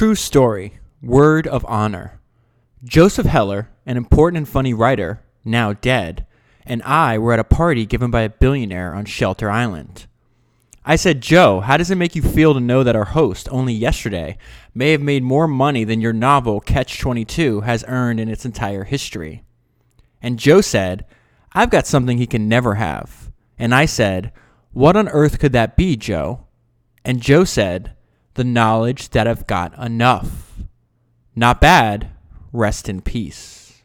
True story, word of honor. Joseph Heller, an important and funny writer, now dead, and I were at a party given by a billionaire on Shelter Island. I said, Joe, how does it make you feel to know that our host, only yesterday, may have made more money than your novel Catch 22 has earned in its entire history? And Joe said, I've got something he can never have. And I said, What on earth could that be, Joe? And Joe said, The knowledge that I've got enough. Not bad. Rest in peace.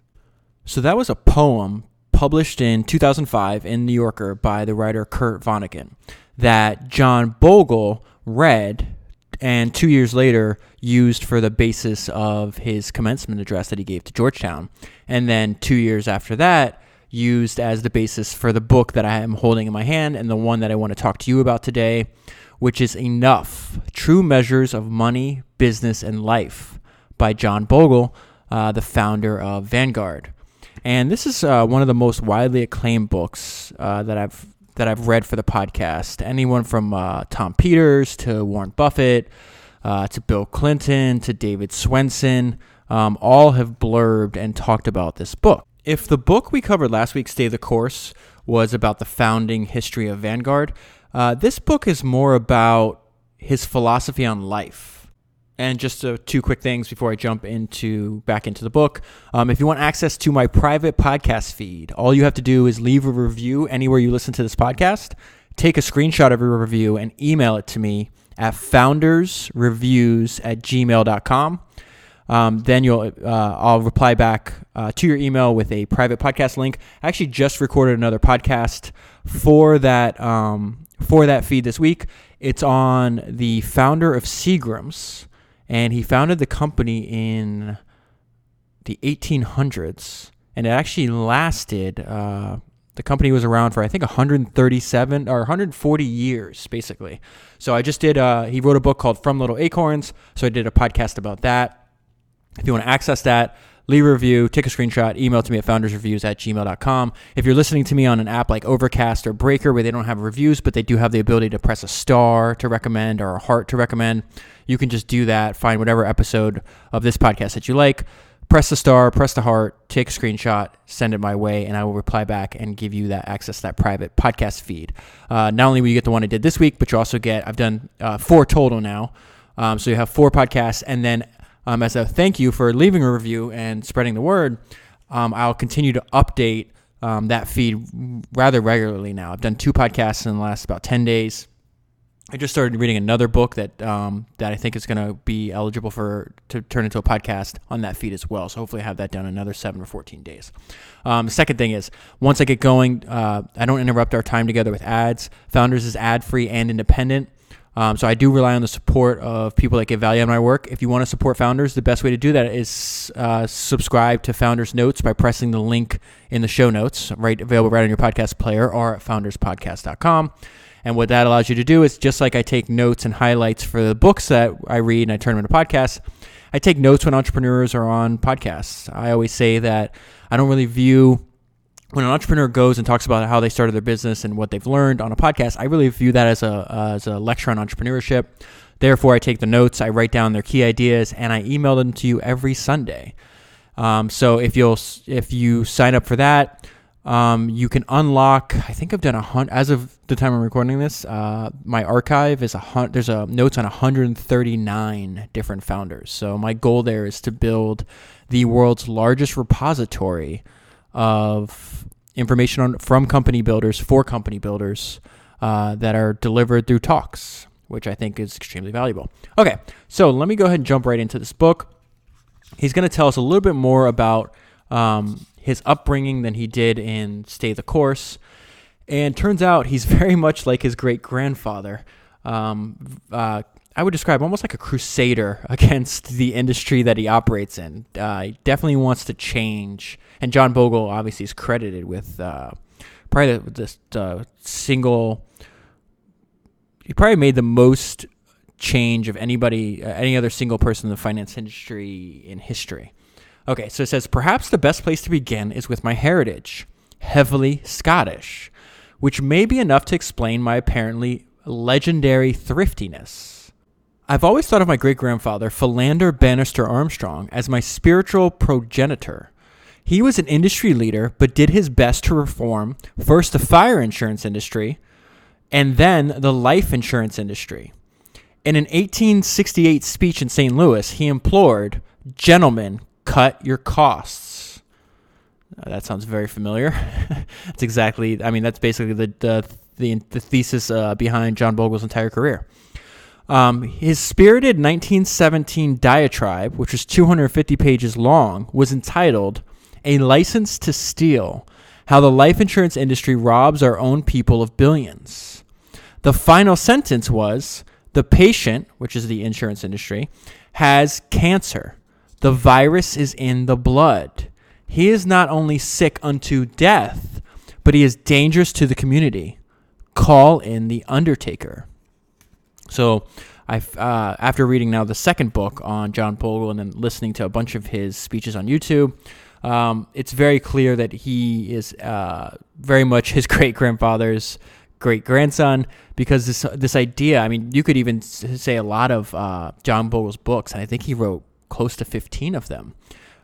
So that was a poem published in 2005 in New Yorker by the writer Kurt Vonnegut that John Bogle read and two years later used for the basis of his commencement address that he gave to Georgetown. And then two years after that, used as the basis for the book that I am holding in my hand and the one that I want to talk to you about today, which is Enough True Measures of Money, Business, and Life by John Bogle, uh, the founder of Vanguard. And this is uh, one of the most widely acclaimed books uh, that I've that I've read for the podcast. Anyone from uh, Tom Peters to Warren Buffett uh, to Bill Clinton to David Swensen, um, all have blurbed and talked about this book. If the book we covered last week, Stay the Course, was about the founding history of Vanguard, uh, this book is more about his philosophy on life and just uh, two quick things before I jump into back into the book. Um, if you want access to my private podcast feed, all you have to do is leave a review anywhere you listen to this podcast. Take a screenshot of your review and email it to me at foundersreviews at gmail.com. Um, then you'll uh, I'll reply back uh, to your email with a private podcast link. I actually just recorded another podcast for that um, for that feed this week. It's on the founder of Seagram's and he founded the company in the 1800s, and it actually lasted. Uh, the company was around for I think 137 or 140 years, basically. So I just did. Uh, he wrote a book called From Little Acorns, so I did a podcast about that. If you want to access that, leave a review, take a screenshot, email to me at foundersreviews at gmail.com. If you're listening to me on an app like Overcast or Breaker where they don't have reviews, but they do have the ability to press a star to recommend or a heart to recommend, you can just do that. Find whatever episode of this podcast that you like, press the star, press the heart, take a screenshot, send it my way, and I will reply back and give you that access to that private podcast feed. Uh, not only will you get the one I did this week, but you also get, I've done uh, four total now. Um, so you have four podcasts, and then um, as a thank you for leaving a review and spreading the word, um, I'll continue to update um, that feed rather regularly now. I've done two podcasts in the last about 10 days. I just started reading another book that um, that I think is going to be eligible for to turn into a podcast on that feed as well. So hopefully, I have that done another seven or fourteen days. Um, the second thing is once I get going, uh, I don't interrupt our time together with ads. Founders is ad free and independent. Um, so I do rely on the support of people that get value out of my work. If you want to support founders, the best way to do that is uh, subscribe to Founders Notes by pressing the link in the show notes, right available right on your podcast player or at founderspodcast.com. And what that allows you to do is just like I take notes and highlights for the books that I read and I turn them into podcasts, I take notes when entrepreneurs are on podcasts. I always say that I don't really view when an entrepreneur goes and talks about how they started their business and what they've learned on a podcast, I really view that as a uh, as a lecture on entrepreneurship. Therefore, I take the notes, I write down their key ideas, and I email them to you every Sunday. Um, so if you'll if you sign up for that, um, you can unlock. I think I've done a hundred as of the time I'm recording this. Uh, my archive is a hundred. There's a notes on 139 different founders. So my goal there is to build the world's largest repository of information on, from company builders for company builders uh, that are delivered through talks, which I think is extremely valuable. Okay, so let me go ahead and jump right into this book. He's going to tell us a little bit more about um, his upbringing than he did in Stay the Course. And turns out he's very much like his great grandfather. Um, uh, I would describe almost like a crusader against the industry that he operates in. Uh, he definitely wants to change. And John Bogle obviously is credited with uh, probably the, the uh, single. He probably made the most change of anybody, uh, any other single person in the finance industry in history. Okay, so it says perhaps the best place to begin is with my heritage, heavily Scottish, which may be enough to explain my apparently legendary thriftiness. I've always thought of my great grandfather, Philander Bannister Armstrong, as my spiritual progenitor. He was an industry leader, but did his best to reform first the fire insurance industry and then the life insurance industry. In an 1868 speech in St. Louis, he implored, Gentlemen, cut your costs. Uh, that sounds very familiar. that's exactly, I mean, that's basically the, the, the, the thesis uh, behind John Bogle's entire career. Um, his spirited 1917 diatribe, which was 250 pages long, was entitled A License to Steal How the Life Insurance Industry Robs Our Own People of Billions. The final sentence was The patient, which is the insurance industry, has cancer. The virus is in the blood. He is not only sick unto death, but he is dangerous to the community. Call in the undertaker. So, I uh, after reading now the second book on John Bogle and then listening to a bunch of his speeches on YouTube, um, it's very clear that he is uh, very much his great grandfather's great grandson because this this idea. I mean, you could even say a lot of uh, John Bogle's books, and I think he wrote close to fifteen of them.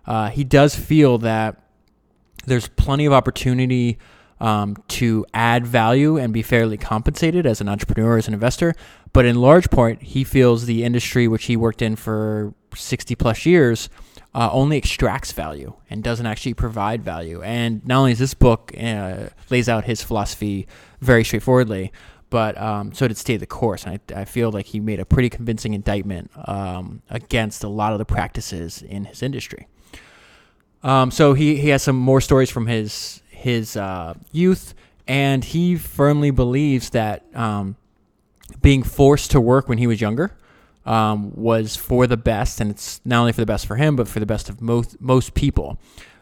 Uh, he does feel that there's plenty of opportunity um, to add value and be fairly compensated as an entrepreneur, as an investor. But in large part, he feels the industry which he worked in for 60 plus years uh, only extracts value and doesn't actually provide value. And not only is this book uh, lays out his philosophy very straightforwardly, but um, so did Stay the Course. And I, I, feel like he made a pretty convincing indictment um, against a lot of the practices in his industry. Um, so he, he has some more stories from his his uh, youth, and he firmly believes that um, being forced to work when he was younger um, was for the best, and it's not only for the best for him, but for the best of most most people.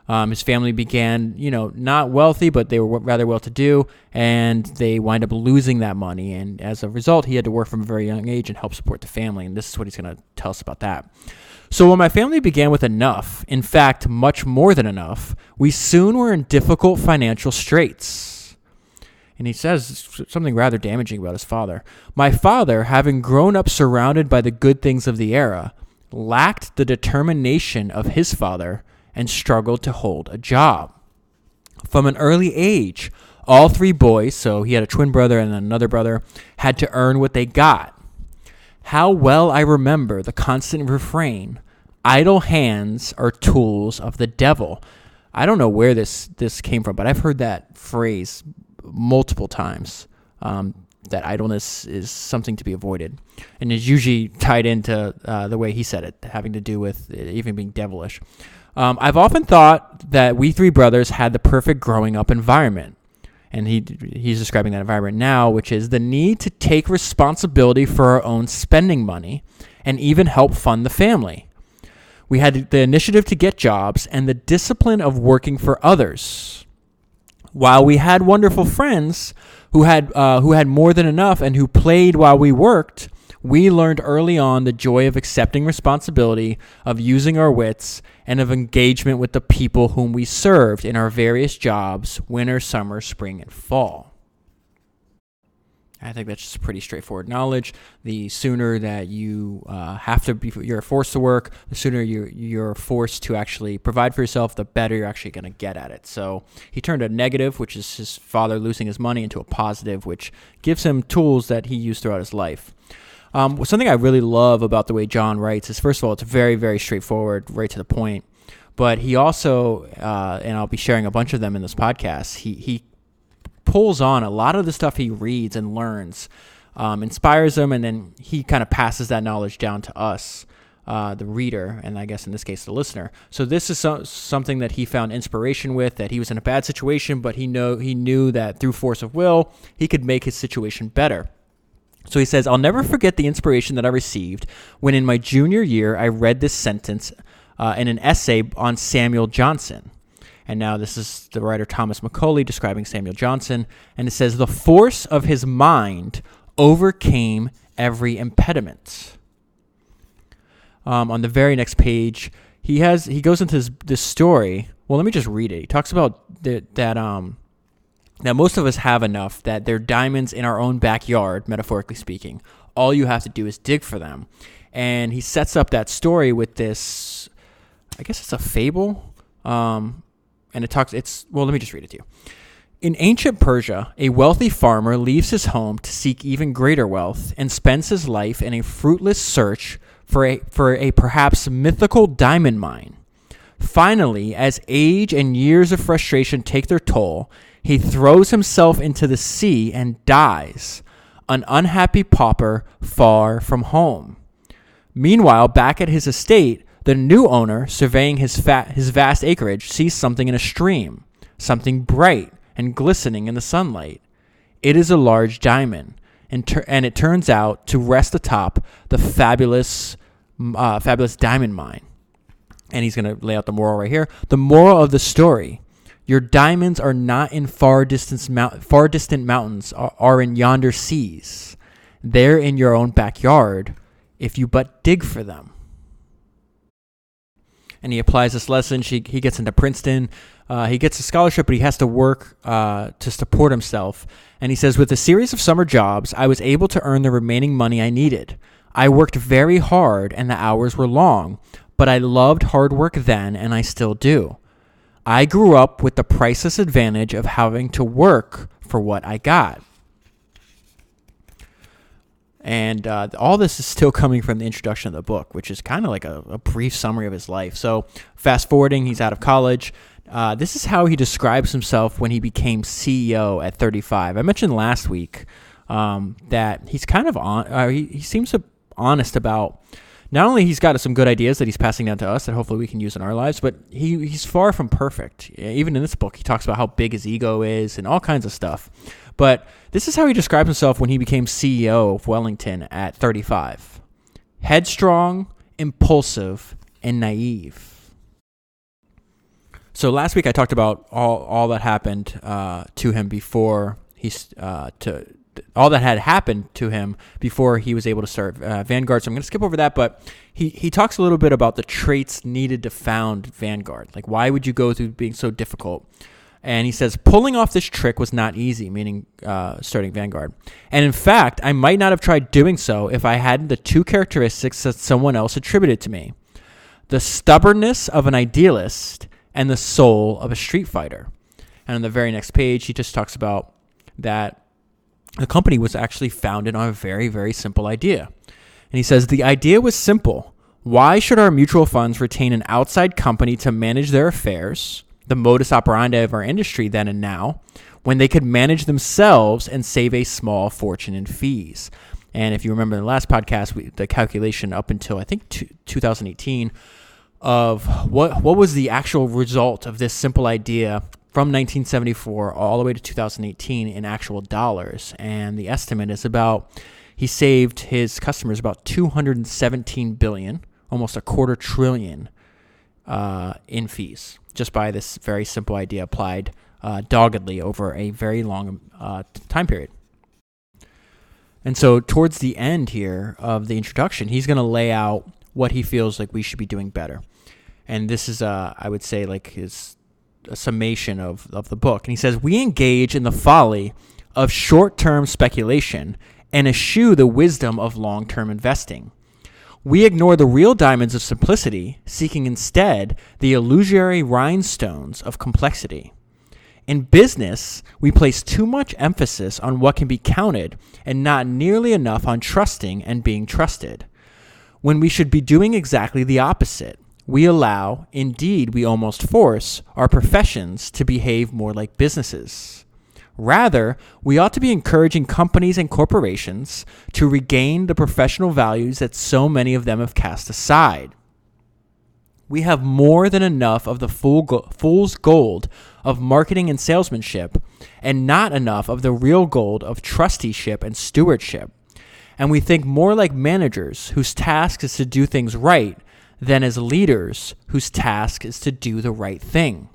Um, his family began, you know, not wealthy, but they were rather well to do, and they wind up losing that money. And as a result, he had to work from a very young age and help support the family. And this is what he's going to tell us about that. So when my family began with enough, in fact, much more than enough, we soon were in difficult financial straits. And he says something rather damaging about his father. My father, having grown up surrounded by the good things of the era, lacked the determination of his father and struggled to hold a job. From an early age, all three boys, so he had a twin brother and another brother, had to earn what they got. How well I remember the constant refrain idle hands are tools of the devil. I don't know where this, this came from, but I've heard that phrase multiple times. Um, that idleness is something to be avoided, and is usually tied into uh, the way he said it, having to do with even being devilish. Um, I've often thought that we three brothers had the perfect growing up environment and he he's describing that environment now, which is the need to take responsibility for our own spending money and even help fund the family. We had the initiative to get jobs and the discipline of working for others. While we had wonderful friends who had uh, who had more than enough and who played while we worked, we learned early on the joy of accepting responsibility, of using our wits, and of engagement with the people whom we served in our various jobs winter, summer, spring, and fall. I think that's just pretty straightforward knowledge. The sooner that you uh, have to be, you're forced to work, the sooner you you're forced to actually provide for yourself, the better you're actually going to get at it. So he turned a negative, which is his father losing his money, into a positive, which gives him tools that he used throughout his life. Um, something I really love about the way John writes is, first of all, it's very, very straightforward, right to the point. But he also, uh, and I'll be sharing a bunch of them in this podcast. He he pulls on a lot of the stuff he reads and learns, um, inspires him, and then he kind of passes that knowledge down to us. Uh, the reader, and I guess in this case the listener. So this is so, something that he found inspiration with. That he was in a bad situation, but he know he knew that through force of will he could make his situation better. So he says, I'll never forget the inspiration that I received when in my junior year I read this sentence uh, in an essay on Samuel Johnson. And now this is the writer Thomas Macaulay describing Samuel Johnson. And it says, The force of his mind overcame every impediment. Um, on the very next page, he has he goes into this, this story. Well, let me just read it. He talks about the, that um, now, most of us have enough that they're diamonds in our own backyard, metaphorically speaking, All you have to do is dig for them. And he sets up that story with this, I guess it's a fable. Um, and it talks, it's, well, let me just read it to you. In ancient Persia, a wealthy farmer leaves his home to seek even greater wealth and spends his life in a fruitless search for a, for a perhaps mythical diamond mine. Finally, as age and years of frustration take their toll, he throws himself into the sea and dies, an unhappy pauper far from home. Meanwhile, back at his estate, the new owner, surveying his, fat, his vast acreage, sees something in a stream, something bright and glistening in the sunlight. It is a large diamond, and, ter- and it turns out to rest atop the fabulous, uh, fabulous diamond mine. And he's going to lay out the moral right here. The moral of the story your diamonds are not in far distance mount- far distant mountains, are, are in yonder seas. They're in your own backyard if you but dig for them. And he applies this lesson. She, he gets into Princeton. Uh, he gets a scholarship, but he has to work uh, to support himself. And he says, With a series of summer jobs, I was able to earn the remaining money I needed. I worked very hard, and the hours were long, but I loved hard work then, and I still do. I grew up with the priceless advantage of having to work for what I got. And uh, all this is still coming from the introduction of the book, which is kind of like a, a, brief summary of his life. So, fast forwarding, he's out of college. Uh, this is how he describes himself when he became CEO at 35. I mentioned last week um, that he's kind of on, uh, he, he seems honest about not only he's got some good ideas that he's passing down to us that hopefully we can use in our lives, but he, he's far from perfect. Even in this book, he talks about how big his ego is and all kinds of stuff. But this is how he describes himself when he became CEO of Wellington at 35 headstrong, impulsive, and naive. So last week I talked about all, all that happened uh, to him before he's uh, to all that had happened to him before he was able to start uh, Vanguard. So I'm going to skip over that, but he he talks a little bit about the traits needed to found Vanguard. Like why would you go through being so difficult? And he says pulling off this trick was not easy, meaning uh, starting Vanguard. And in fact, I might not have tried doing so if I hadn't the two characteristics that someone else attributed to me: the stubbornness of an idealist and the soul of a street fighter. And on the very next page, he just talks about that the company was actually founded on a very, very simple idea. And he says the idea was simple. Why should our mutual funds retain an outside company to manage their affairs, the modus operandi of our industry then and now, when they could manage themselves and save a small fortune in fees? And if you remember in the last podcast, we, the calculation up until I think 2018 of what what was the actual result of this simple idea from 1974 all the way to 2018 in actual dollars. And the estimate is about he saved his customers about 217 billion, almost a quarter trillion uh, in fees, just by this very simple idea applied uh, doggedly over a very long uh, time period. And so, towards the end here of the introduction, he's going to lay out what he feels like we should be doing better. And this is, uh, I would say, like his a summation of, of the book. And he says, We engage in the folly of short term speculation and eschew the wisdom of long term investing. We ignore the real diamonds of simplicity, seeking instead the illusory rhinestones of complexity. In business, we place too much emphasis on what can be counted and not nearly enough on trusting and being trusted, when we should be doing exactly the opposite we allow, indeed, we almost force, our professions to behave more like businesses. Rather, we ought to be encouraging companies and corporations to regain the professional values that so many of them have cast aside. We have more than enough of the fool go- fool's gold of marketing and salesmanship, and not enough of the real gold of trusteeship and stewardship. And we think more like managers whose task is to do things right than as leaders whose task is to do the right thing.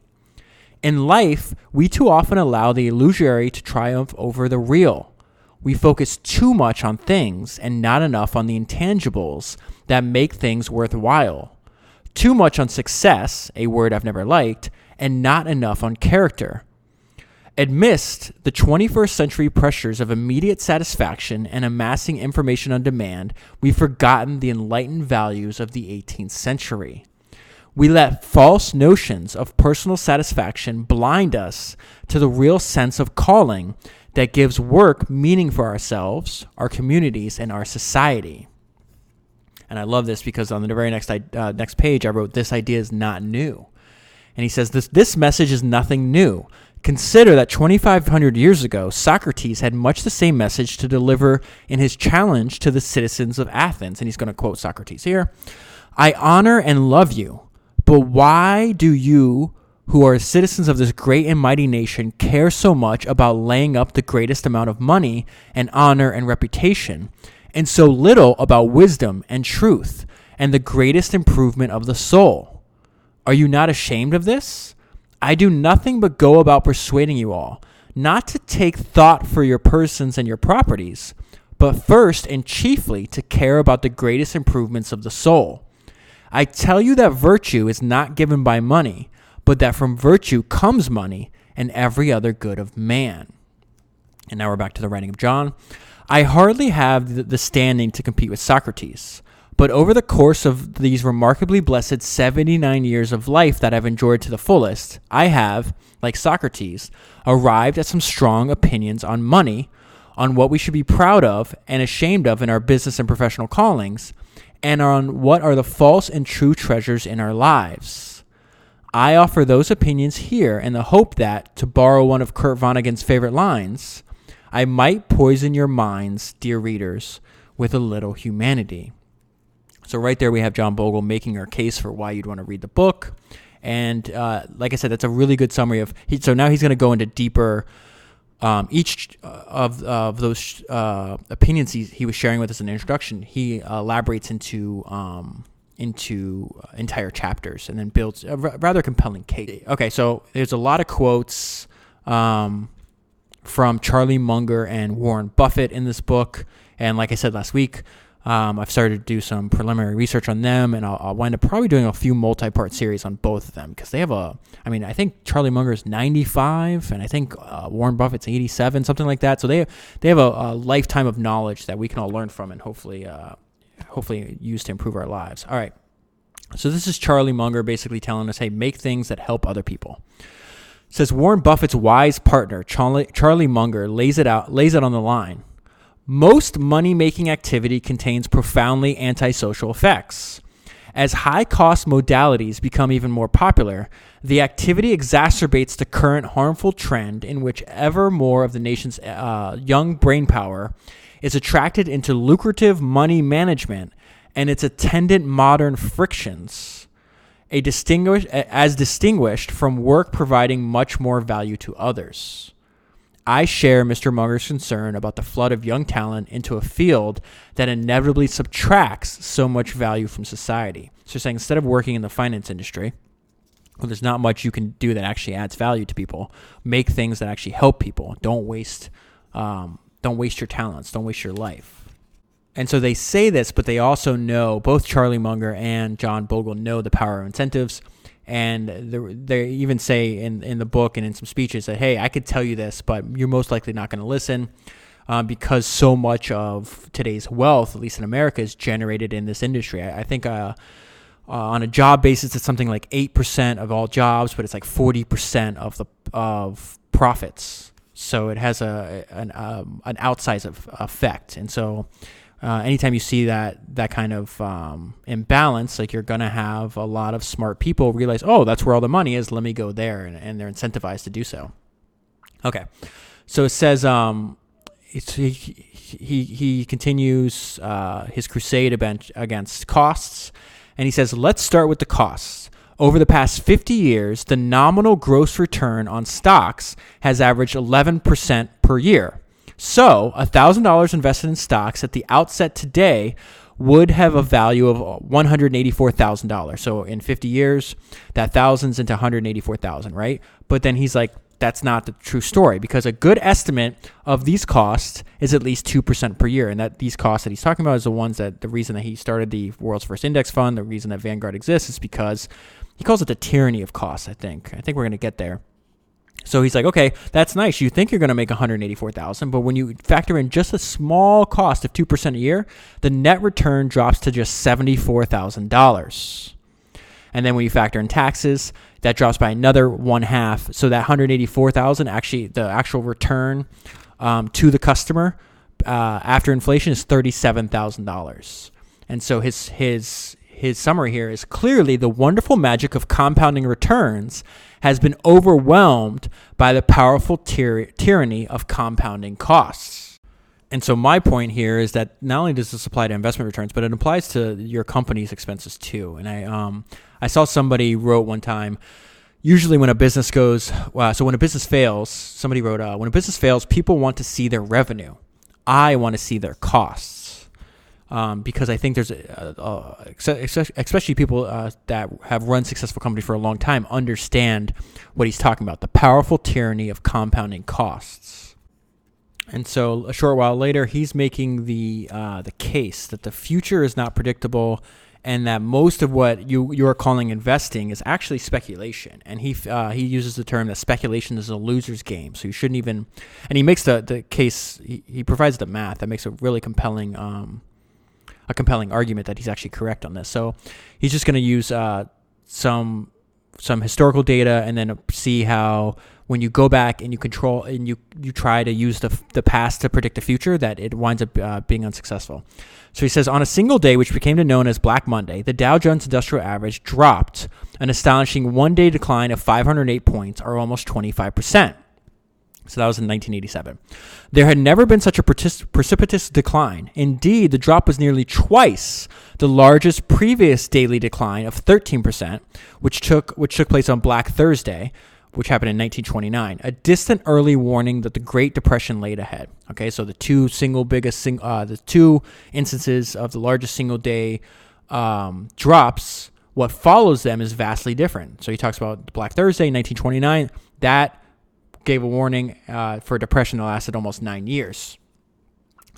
In life, we too often allow the illusory to triumph over the real. We focus too much on things and not enough on the intangibles that make things worthwhile. Too much on success, a word I've never liked, and not enough on character. Amidst the 21st century pressures of immediate satisfaction and amassing information on demand, we've forgotten the enlightened values of the 18th century. We let false notions of personal satisfaction blind us to the real sense of calling that gives work meaning for ourselves, our communities, and our society. And I love this because on the very next uh, next page, I wrote, "This idea is not new." And he says, "This this message is nothing new. Consider that 2,500 years ago, Socrates had much the same message to deliver in his challenge to the citizens of Athens." And he's going to quote Socrates here: "I honor and love you, but why do you?" Who are citizens of this great and mighty nation care so much about laying up the greatest amount of money and honor and reputation, and so little about wisdom and truth and the greatest improvement of the soul. Are you not ashamed of this? I do nothing but go about persuading you all not to take thought for your persons and your properties, but first and chiefly to care about the greatest improvements of the soul. I tell you that virtue is not given by money, but that from virtue comes money and every other good of man. And now we're back to the writing of John. I hardly have the standing to compete with Socrates, but over the course of these remarkably blessed 79 years of life that I've enjoyed to the fullest, I have, like Socrates, arrived at some strong opinions on money, on what we should be proud of and ashamed of in our business and professional callings, and on what are the false and true treasures in our lives. I offer those opinions here in the hope that, to borrow one of Kurt Vonnegut's favorite lines, I might poison your minds, dear readers, with a little humanity. So, right there, we have John Bogle making our case for why you'd want to read the book. And uh, like I said, that's a really good summary of. He, so now he's going to go into deeper. Um, each uh, of, of those uh, opinions he, he was sharing with us in the introduction, he elaborates into um, into entire chapters and then builds a r- rather compelling case. Okay, so there's a lot of quotes. Um, from Charlie Munger and Warren Buffett in this book. And like I said last week, um, I've started to do some preliminary research on them, and I'll, I'll wind up probably doing a few multi-part series on both of them because they have a. I mean, I think Charlie Munger is 95, and I think uh, Warren Buffett's 87, something like that. So they they have a, a, lifetime of knowledge that we can all learn from, and hopefully, uh, hopefully use to improve our lives. All right. So this is Charlie Munger basically telling us, hey, make things that help other people says Warren Buffett's wise partner, Charlie, Charlie Munger, lays it out, lays it on the line. Most money making activity contains profoundly antisocial effects. As high cost modalities become even more popular, the activity exacerbates the current harmful trend in which ever more of the nation's uh, young brain power is attracted into lucrative money management and its attendant modern frictions a distinguish, as distinguished from work providing much more value to others. I share Mr. Munger's concern about the flood of young talent into a field that inevitably subtracts so much value from society. So, saying instead of working in the finance industry, well, there's not much you can do that actually adds value to people. Make things that actually help people. Don't waste, um, don't waste your talents. Don't waste your life. And so they say this, but they also know both Charlie Munger and John Bogle know the power of incentives. And they even say in, in the book and in some speeches that, hey, I could tell you this, but you're most likely not going to listen uh, because so much of today's wealth, at least in America, is generated in this industry. I, I think uh, uh, on a job basis, it's something like 8% of all jobs, but it's like 40% of the of profits. So it has a an, um, an outsized effect. And so uh, anytime you see that that kind of um, imbalance, like you're gonna have a lot of smart people realize, oh, that's where all the money is. Let me go there, and, and they're incentivized to do so. Okay, so it says um, he, he he continues uh, his crusade against costs, and he says, let's start with the costs. Over the past 50 years, the nominal gross return on stocks has averaged 11% per year. So, $1,000 invested in stocks at the outset today would have a value of uh, $184,000. So, in 50 years, that thousands into 184,000, right? But then he's like, that's not the true story because a good estimate of these costs is at least 2% per year. And that these costs that he's talking about is the ones that the reason that he started the world's first index fund, the reason that Vanguard exists is because he calls it the tyranny of costs, I think. I think we're going to get there. So he's like, okay, that's nice. You think you're going to make 184,000, but when you factor in just a small cost of 2% a year, the net return drops to just $74,000. And then when you factor in taxes, that drops by another one half. So that 184,000 actually the actual return um, to the customer uh, after inflation is $37,000. And so his his his summary here is clearly the wonderful magic of compounding returns has been overwhelmed by the powerful tyr- tyranny of compounding costs. And so my point here is that not only does this apply to investment returns, but it applies to your company's expenses too. And I um I saw somebody wrote one time. Usually, when a business goes, uh, so when a business fails, somebody wrote, uh, when a business fails, people want to see their revenue. I want to see their costs um, because I think there's, a, a, a, especially people uh, that have run successful companies for a long time, understand what he's talking about the powerful tyranny of compounding costs. And so, a short while later, he's making the uh, the case that the future is not predictable, and that most of what you you're calling investing is actually speculation. And he uh, he uses the term that speculation is a loser's game. So you shouldn't even. And he makes the the case. He, he provides the math that makes a really compelling. Um, a compelling argument that he's actually correct on this. So he's just going to use uh, some some historical data and then see how when you go back and you control and you you try to use the the past to predict the future that it winds up uh, being unsuccessful. So he says on a single day which became known as Black Monday, the Dow Jones Industrial Average dropped an astonishing one-day decline of 508 points or almost 25%. So that was in 1987. There had never been such a precipitous decline. Indeed, the drop was nearly twice the largest previous daily decline of 13%, which took which took place on Black Thursday, which happened in 1929. A distant early warning that the Great Depression laid ahead. Okay, so the two single biggest sing, uh, the two instances of the largest single day um, drops. What follows them is vastly different. So he talks about Black Thursday, 1929. That gave a warning uh, for depression that lasted almost nine years.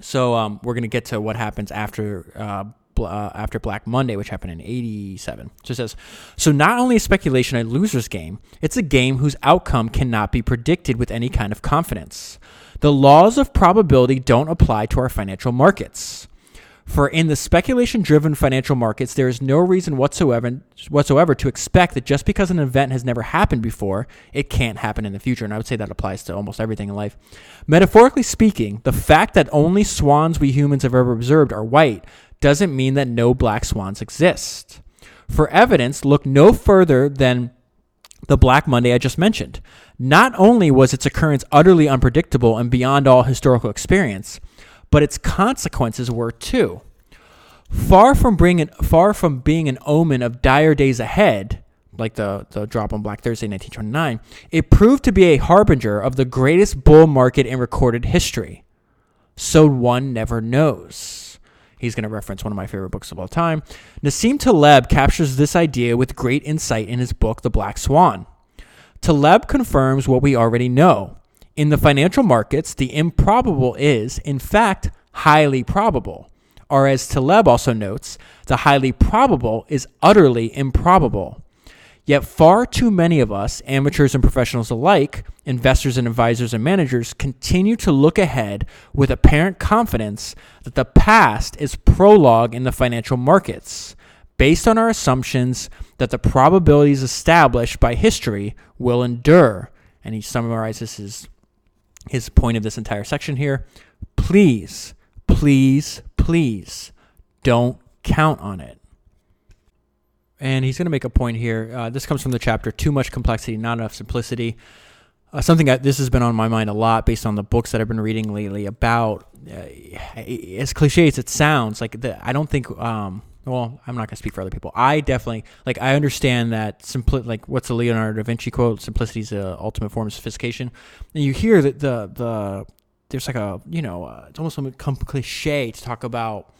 So um, we're going to get to what happens after uh, uh, after Black Monday, which happened in '87. So it says, so not only is speculation a loser's game, it's a game whose outcome cannot be predicted with any kind of confidence. The laws of probability don't apply to our financial markets. For in the speculation driven financial markets, there is no reason whatsoever, whatsoever to expect that just because an event has never happened before, it can't happen in the future. And I would say that applies to almost everything in life. Metaphorically speaking, the fact that only swans we humans have ever observed are white doesn't mean that no black swans exist. For evidence, look no further than the Black Monday I just mentioned. Not only was its occurrence utterly unpredictable and beyond all historical experience, but its consequences were too. Far from bringing, far from being an omen of dire days ahead, like the, the drop on Black Thursday 1929, it proved to be a harbinger of the greatest bull market in recorded history. So one never knows. He's going to reference one of my favorite books of all time. Nassim Taleb captures this idea with great insight in his book, The Black Swan. Taleb confirms what we already know in the financial markets, the improbable is, in fact, highly probable. Or, as Taleb also notes, the highly probable is utterly improbable. Yet, far too many of us, amateurs and professionals alike, investors and advisors and managers, continue to look ahead with apparent confidence that the past is prologue in the financial markets, based on our assumptions that the probabilities established by history will endure. And he summarizes his his point of this entire section here. Please, please, please don't count on it. And he's going to make a point here. Uh, this comes from the chapter Too Much Complexity, Not Enough Simplicity. Uh, something that this has been on my mind a lot based on the books that I've been reading lately about, uh, as cliche as it sounds, like the, I don't think um, well, I'm not gonna speak for other people. I definitely like. I understand that simply like what's the Leonardo da Vinci quote? Simplicity is the ultimate form of sophistication. And you hear that the the there's like a you know uh, it's almost a cliche to talk about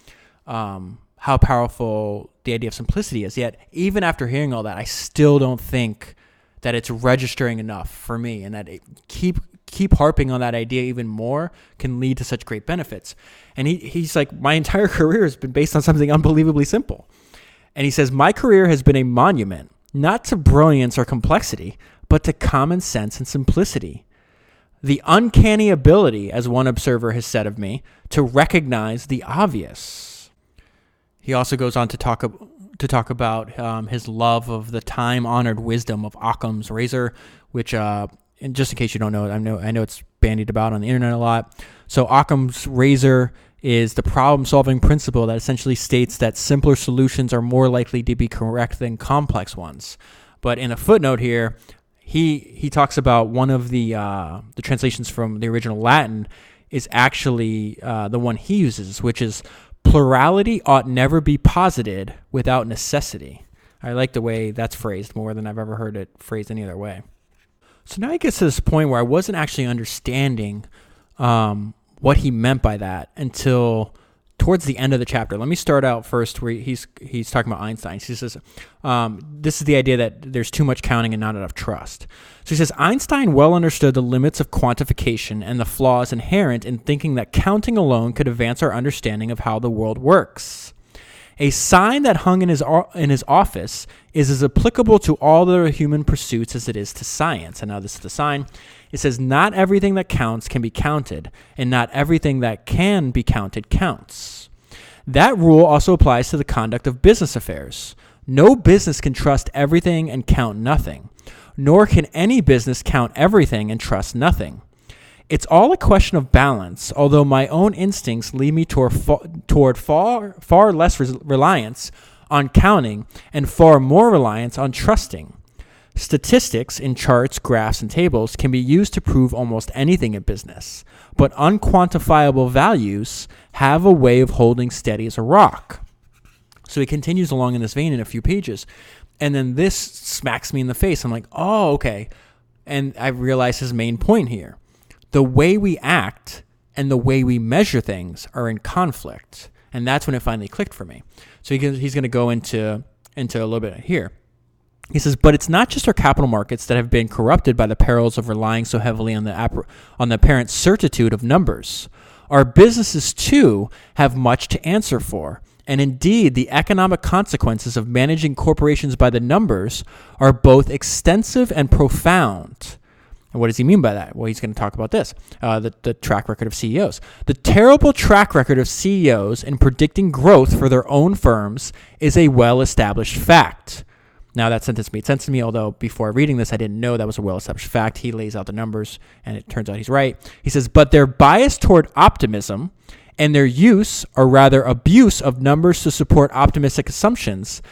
um, how powerful the idea of simplicity is. Yet even after hearing all that, I still don't think that it's registering enough for me, and that it keep keep harping on that idea even more can lead to such great benefits. And he, he's like, My entire career has been based on something unbelievably simple. And he says, My career has been a monument, not to brilliance or complexity, but to common sense and simplicity. The uncanny ability, as one observer has said of me, to recognize the obvious. He also goes on to talk to talk about um, his love of the time-honored wisdom of Occam's razor, which, uh, and just in case you don't know, I know I know it's bandied about on the internet a lot. So Occam's razor is the problem-solving principle that essentially states that simpler solutions are more likely to be correct than complex ones. But in a footnote here, he he talks about one of the uh, the translations from the original Latin is actually uh, the one he uses, which is plurality ought never be posited without necessity. I like the way that's phrased more than I've ever heard it phrased any other way. So now he gets to this point where I wasn't actually understanding um, what he meant by that until towards the end of the chapter. Let me start out first where he's he's talking about Einstein. He says um, this is the idea that there's too much counting and not enough trust. So he says Einstein well understood the limits of quantification and the flaws inherent in thinking that counting alone could advance our understanding of how the world works. A sign that hung in his in his office is as applicable to all the human pursuits as it is to science. And now this is the sign. It says, Not everything that counts can be counted, and not everything that can be counted counts. That rule also applies to the conduct of business affairs. No business can trust everything and count nothing, nor can any business count everything and trust nothing. It's all a question of balance, although my own instincts lead me toward, toward far, far less reliance on counting and far more reliance on trusting. Statistics in charts, graphs, and tables can be used to prove almost anything in business, but unquantifiable values have a way of holding steady as a rock. So he continues along in this vein in a few pages, and then this smacks me in the face. I'm like, oh, okay. And I realize his main point here. The way we act and the way we measure things are in conflict. And that's when it finally clicked for me. So he, he's going to go into, into a little bit here. He says, but it's not just our capital markets that have been corrupted by the perils of relying so heavily on the, on the apparent certitude of numbers. Our businesses, too, have much to answer for. And indeed, the economic consequences of managing corporations by the numbers are both extensive and profound. And what does he mean by that? Well, he's going to talk about this uh, the, the track record of CEOs. The terrible track record of CEOs in predicting growth for their own firms is a well established fact. Now, that sentence made sense to me, although before reading this, I didn't know that was a well established fact. He lays out the numbers, and it turns out he's right. He says, but their bias toward optimism and their use, or rather abuse, of numbers to support optimistic assumptions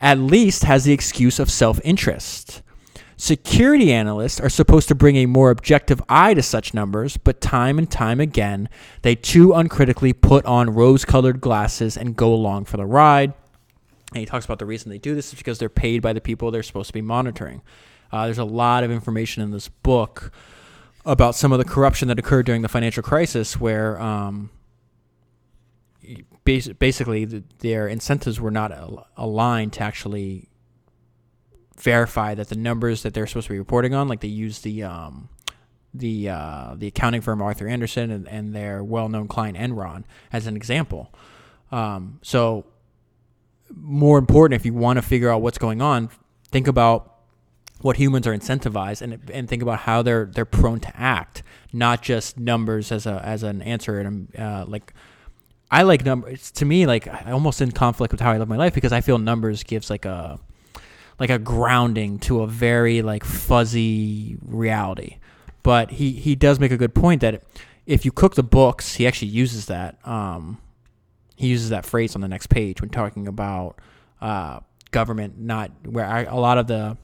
at least has the excuse of self interest. Security analysts are supposed to bring a more objective eye to such numbers, but time and time again, they too uncritically put on rose colored glasses and go along for the ride. And he talks about the reason they do this is because they're paid by the people they're supposed to be monitoring. Uh, there's a lot of information in this book about some of the corruption that occurred during the financial crisis, where um, basically their incentives were not aligned to actually verify that the numbers that they're supposed to be reporting on, like they use the um, the uh, the accounting firm Arthur Andersen and, and their well-known client Enron as an example. Um, so more important if you want to figure out what's going on think about what humans are incentivized and and think about how they're they're prone to act not just numbers as a as an answer and uh, like I like numbers to me like I almost in conflict with how I live my life because I feel numbers gives like a like a grounding to a very like fuzzy reality. But he he does make a good point that if you cook the books he actually uses that um he uses that phrase on the next page when talking about uh, government not where I, a lot of the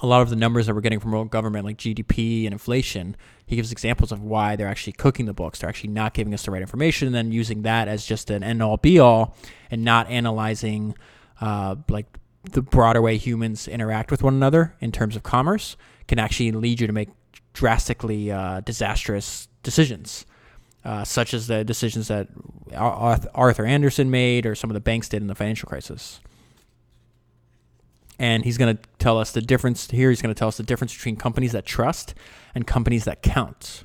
a lot of the numbers that we're getting from government like GDP and inflation he gives examples of why they're actually cooking the books. They're actually not giving us the right information and then using that as just an end all be all and not analyzing uh, like the broader way humans interact with one another in terms of commerce can actually lead you to make drastically uh, disastrous decisions uh, such as the decisions that Arthur Andersen made or some of the banks did in the financial crisis. And he's going to tell us the difference here. He's going to tell us the difference between companies that trust and companies that count.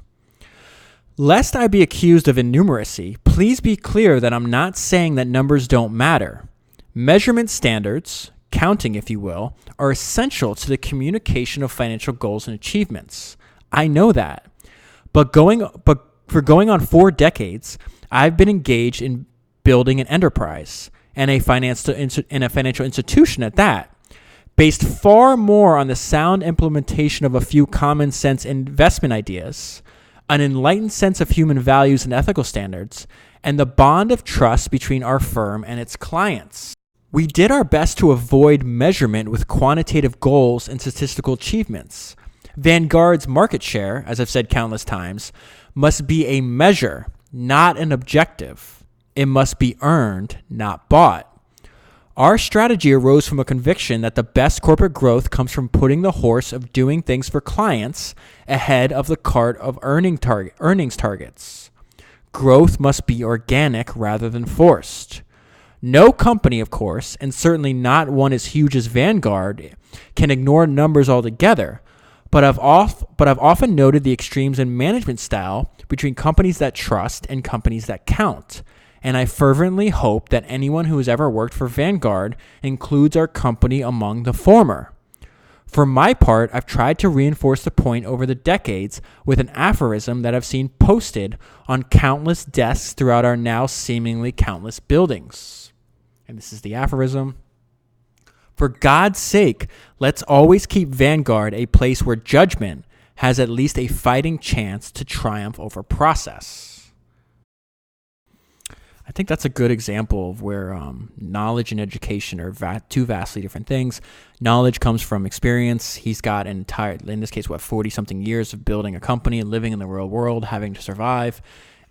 Lest I be accused of innumeracy, please be clear that I'm not saying that numbers don't matter. Measurement standards, accounting, if you will, are essential to the communication of financial goals and achievements. I know that. But going but for going on 4 decades, I've been engaged in building an enterprise and a finance in a financial institution at that based far more on the sound implementation of a few common sense investment ideas, an enlightened sense of human values and ethical standards, and the bond of trust between our firm and its clients. We did our best to avoid measurement with quantitative goals and statistical achievements. Vanguard's market share, as I've said countless times, must be a measure, not an objective. It must be earned, not bought. Our strategy arose from a conviction that the best corporate growth comes from putting the horse of doing things for clients ahead of the cart of earning target, earnings targets. Growth must be organic rather than forced. No company, of course, and certainly not one as huge as Vanguard, can ignore numbers altogether. But I've, off, but I've often noted the extremes in management style between companies that trust and companies that count and I fervently hope that anyone who has ever worked for Vanguard includes our company among the former. For my part, I've tried to reinforce the point over the decades with an aphorism that I've seen posted on countless desks throughout our now seemingly countless buildings. And this is the aphorism. For God's sake, let's always keep Vanguard a place where judgment has at least a fighting chance to triumph over process. I think that's a good example of where um, knowledge and education are va- two vastly different things. Knowledge comes from experience. He's got an entire, in this case, what, 40 something years of building a company, and living in the real world, having to survive.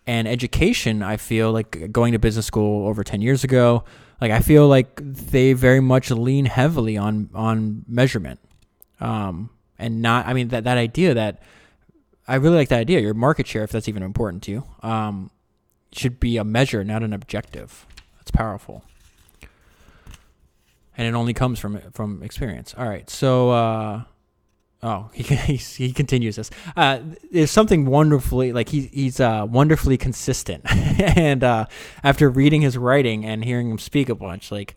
And education, I feel like going to business school over 10 years ago, like I feel like they very much lean heavily on, on measurement. Um, and not, I mean, that, that idea that, I really like that idea, your market share, if that's even important to you. Um, should be a measure, not an objective. That's powerful. And it only comes from from experience. All right, so uh, oh, he he continues this. Uh, there's something wonderfully like he, he's uh, wonderfully consistent, and uh, after reading his writing and hearing him speak a bunch, like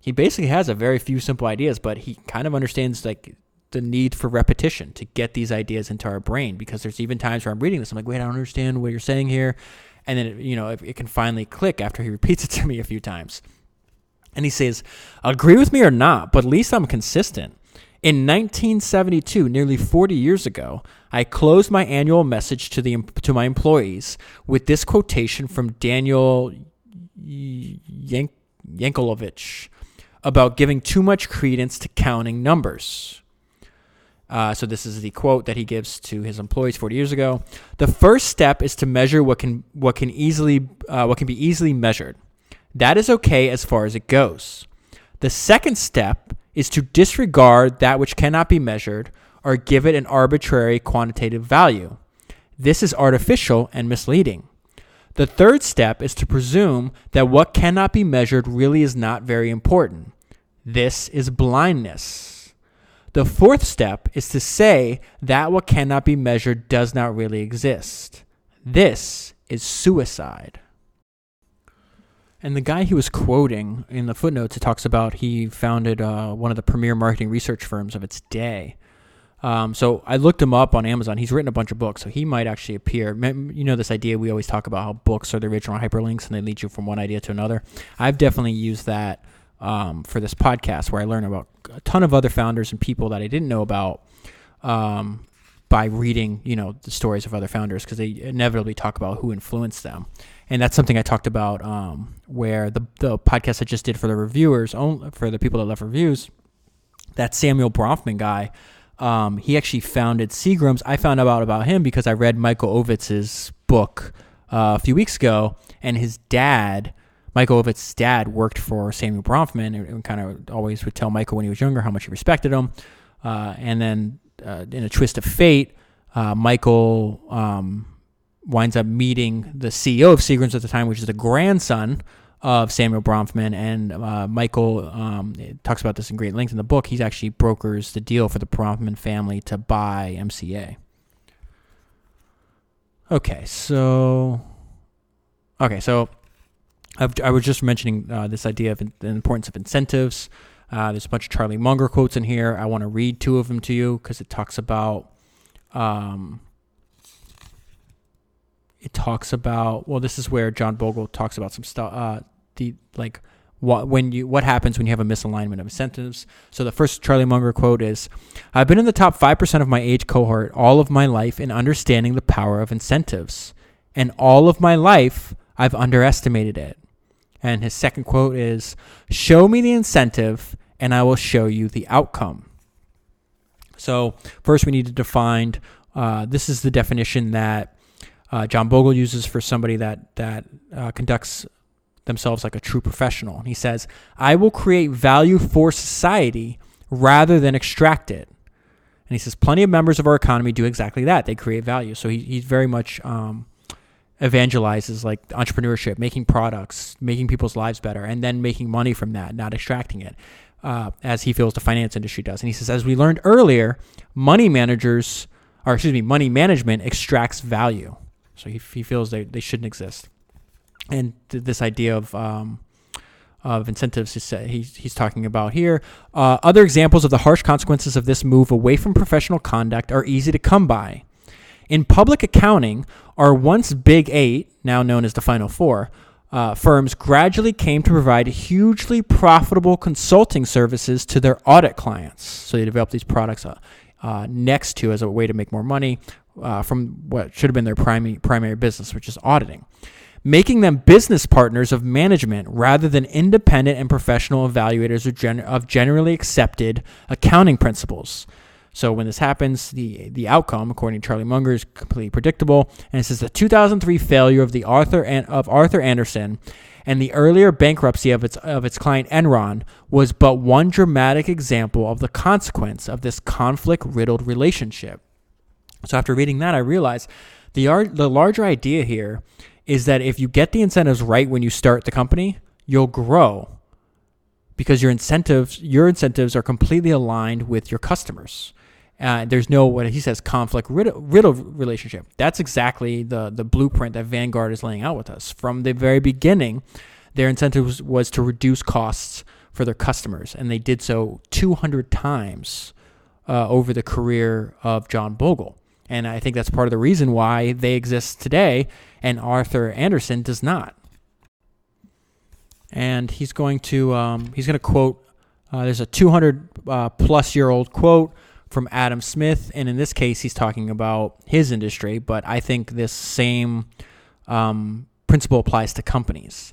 he basically has a very few simple ideas, but he kind of understands like the need for repetition to get these ideas into our brain because there's even times where I'm reading this, I'm like, wait, I don't understand what you're saying here and then you know it, it can finally click after he repeats it to me a few times. And he says, "Agree with me or not, but at least I'm consistent." In 1972, nearly 40 years ago, I closed my annual message to the to my employees with this quotation from Daniel Yank, Yankelovich about giving too much credence to counting numbers. Uh, so this is the quote that he gives to his employees 40 years ago. The first step is to measure what can what can easily uh, what can be easily measured. That is okay as far as it goes. The second step is to disregard that which cannot be measured or give it an arbitrary quantitative value. This is artificial and misleading. The third step is to presume that what cannot be measured really is not very important. This is blindness. The fourth step is to say that what cannot be measured does not really exist. This is suicide. And the guy he was quoting in the footnotes, it talks about he founded uh, one of the premier marketing research firms of its day. Um, so I looked him up on Amazon. He's written a bunch of books, so he might actually appear. You know, this idea we always talk about how books are the original hyperlinks and they lead you from one idea to another. I've definitely used that um, for this podcast where I learn about a ton of other founders and people that I didn't know about um, by reading, you know, the stories of other founders because they inevitably talk about who influenced them. And that's something I talked about um, where the, the podcast I just did for the reviewers, for the people that left reviews, that Samuel Bronfman guy, um, he actually founded Seagram's. I found out about him because I read Michael Ovitz's book uh, a few weeks ago, and his dad – Michael Ovitz's dad worked for Samuel Bronfman and, and kind of always would tell Michael when he was younger how much he respected him. Uh, and then uh, in a twist of fate, uh, Michael um, winds up meeting the CEO of Seagram's at the time, which is the grandson of Samuel Bronfman. And uh, Michael um, talks about this in great length in the book. He actually brokers the deal for the Bronfman family to buy MCA. Okay, so okay, so I've, i was just mentioning uh, this idea of in, the importance of incentives. Uh, there's a bunch of Charlie Munger quotes in here. I want to read two of them to you because it talks about. Um, it talks about well, this is where John Bogle talks about some stuff. Uh, the like what when you what happens when you have a misalignment of incentives. So the first Charlie Munger quote is, "I've been in the top five percent of my age cohort all of my life in understanding the power of incentives, and all of my life I've underestimated it." And his second quote is, "Show me the incentive, and I will show you the outcome." So first, we need to define. Uh, this is the definition that uh, John Bogle uses for somebody that that uh, conducts themselves like a true professional. And he says, I will create value for society rather than extract it. And he says, plenty of members of our economy do exactly that. They create value. So he, he very much um, evangelizes like entrepreneurship, making products, making people's lives better, and then making money from that, not extracting it, uh, as he feels the finance industry does. And he says, as we learned earlier, money managers, or excuse me, money management extracts value. So he, he feels they, they shouldn't exist and th- this idea of um, of incentives he's, he's talking about here. Uh, other examples of the harsh consequences of this move away from professional conduct are easy to come by. In public accounting, our once big eight, now known as the final four, uh, firms gradually came to provide hugely profitable consulting services to their audit clients. So they developed these products uh, uh, next to as a way to make more money uh, from what should have been their primary primary business, which is auditing making them business partners of management rather than independent and professional evaluators of, gen- of generally accepted accounting principles. So when this happens, the the outcome, according to Charlie Munger, is completely predictable. And it says the 2003 failure of the Arthur of Arthur Andersen and the earlier bankruptcy of its of its client Enron was but one dramatic example of the consequence of this conflict riddled relationship. So after reading that, I realized the the larger idea here is that if you get the incentives right when you start the company, you'll grow because your incentives your incentives are completely aligned with your customers. Uh, there's no what he says conflict riddle, riddle relationship. That's exactly the the blueprint that Vanguard is laying out with us from the very beginning. Their incentive was, was to reduce costs for their customers, and they did so 200 times uh, over the career of John Bogle. And I think that's part of the reason why they exist today and Arthur Andersen does not. And he's going to um, he's going to quote. Uh, there's a 200 uh, plus year old quote from Adam Smith, and in this case, he's talking about his industry. But I think this same um, principle applies to companies.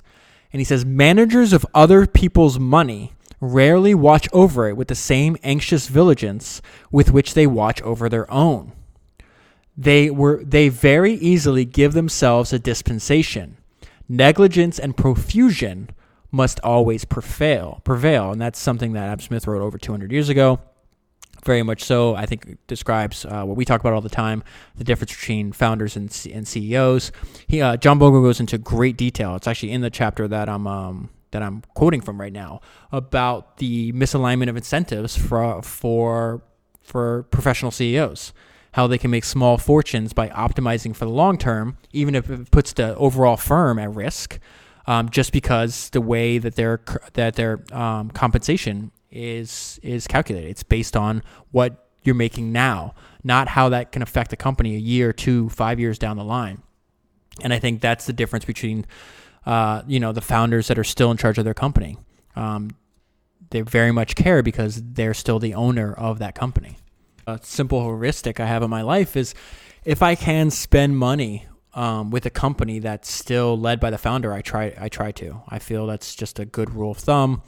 And he says managers of other people's money rarely watch over it with the same anxious vigilance with which they watch over their own they were they very easily give themselves a dispensation. Negligence and profusion must always prevail. Prevail, and that's something that Adam Smith wrote over 200 years ago. Very much so. I think describes uh, what we talk about all the time: the difference between founders and, C- and CEOs. He, uh, John Bogle goes into great detail. It's actually in the chapter that I'm um, that I'm quoting from right now about the misalignment of incentives for for for professional CEOs how they can make small fortunes by optimizing for the long term, even if it puts the overall firm at risk, um, just because the way that their that their um, compensation is is calculated. It's based on what you're making now, not how that can affect the company a year, two, five years down the line. And I think that's the difference between, uh, you know, the founders that are still in charge of their company. Um, they very much care because they're still the owner of that company a simple heuristic I have in my life is if I can spend money um, with a company that's still led by the founder, I try I try to. I feel that's just a good rule of thumb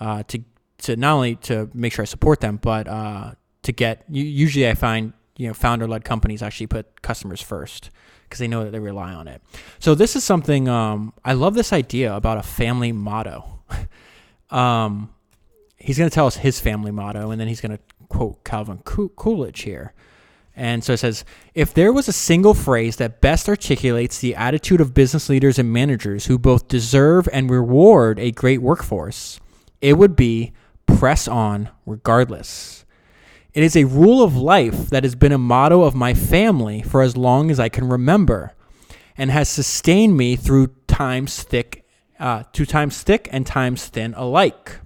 uh, to to not only to make sure I support them, but uh, to get. Usually, I find you know founder led companies actually put customers first because they know that they rely on it. So this is something um, I love. This idea about a family motto. um, he's going to tell us his family motto, and then he's going to quote Calvin Coolidge here. And so it says if there was a single phrase that best articulates the attitude of business leaders and managers who both deserve and reward a great workforce, it would be press on regardless. It is a rule of life that has been a motto of my family for as long as I can remember and has sustained me through times thick, uh, through times thick and times thin alike.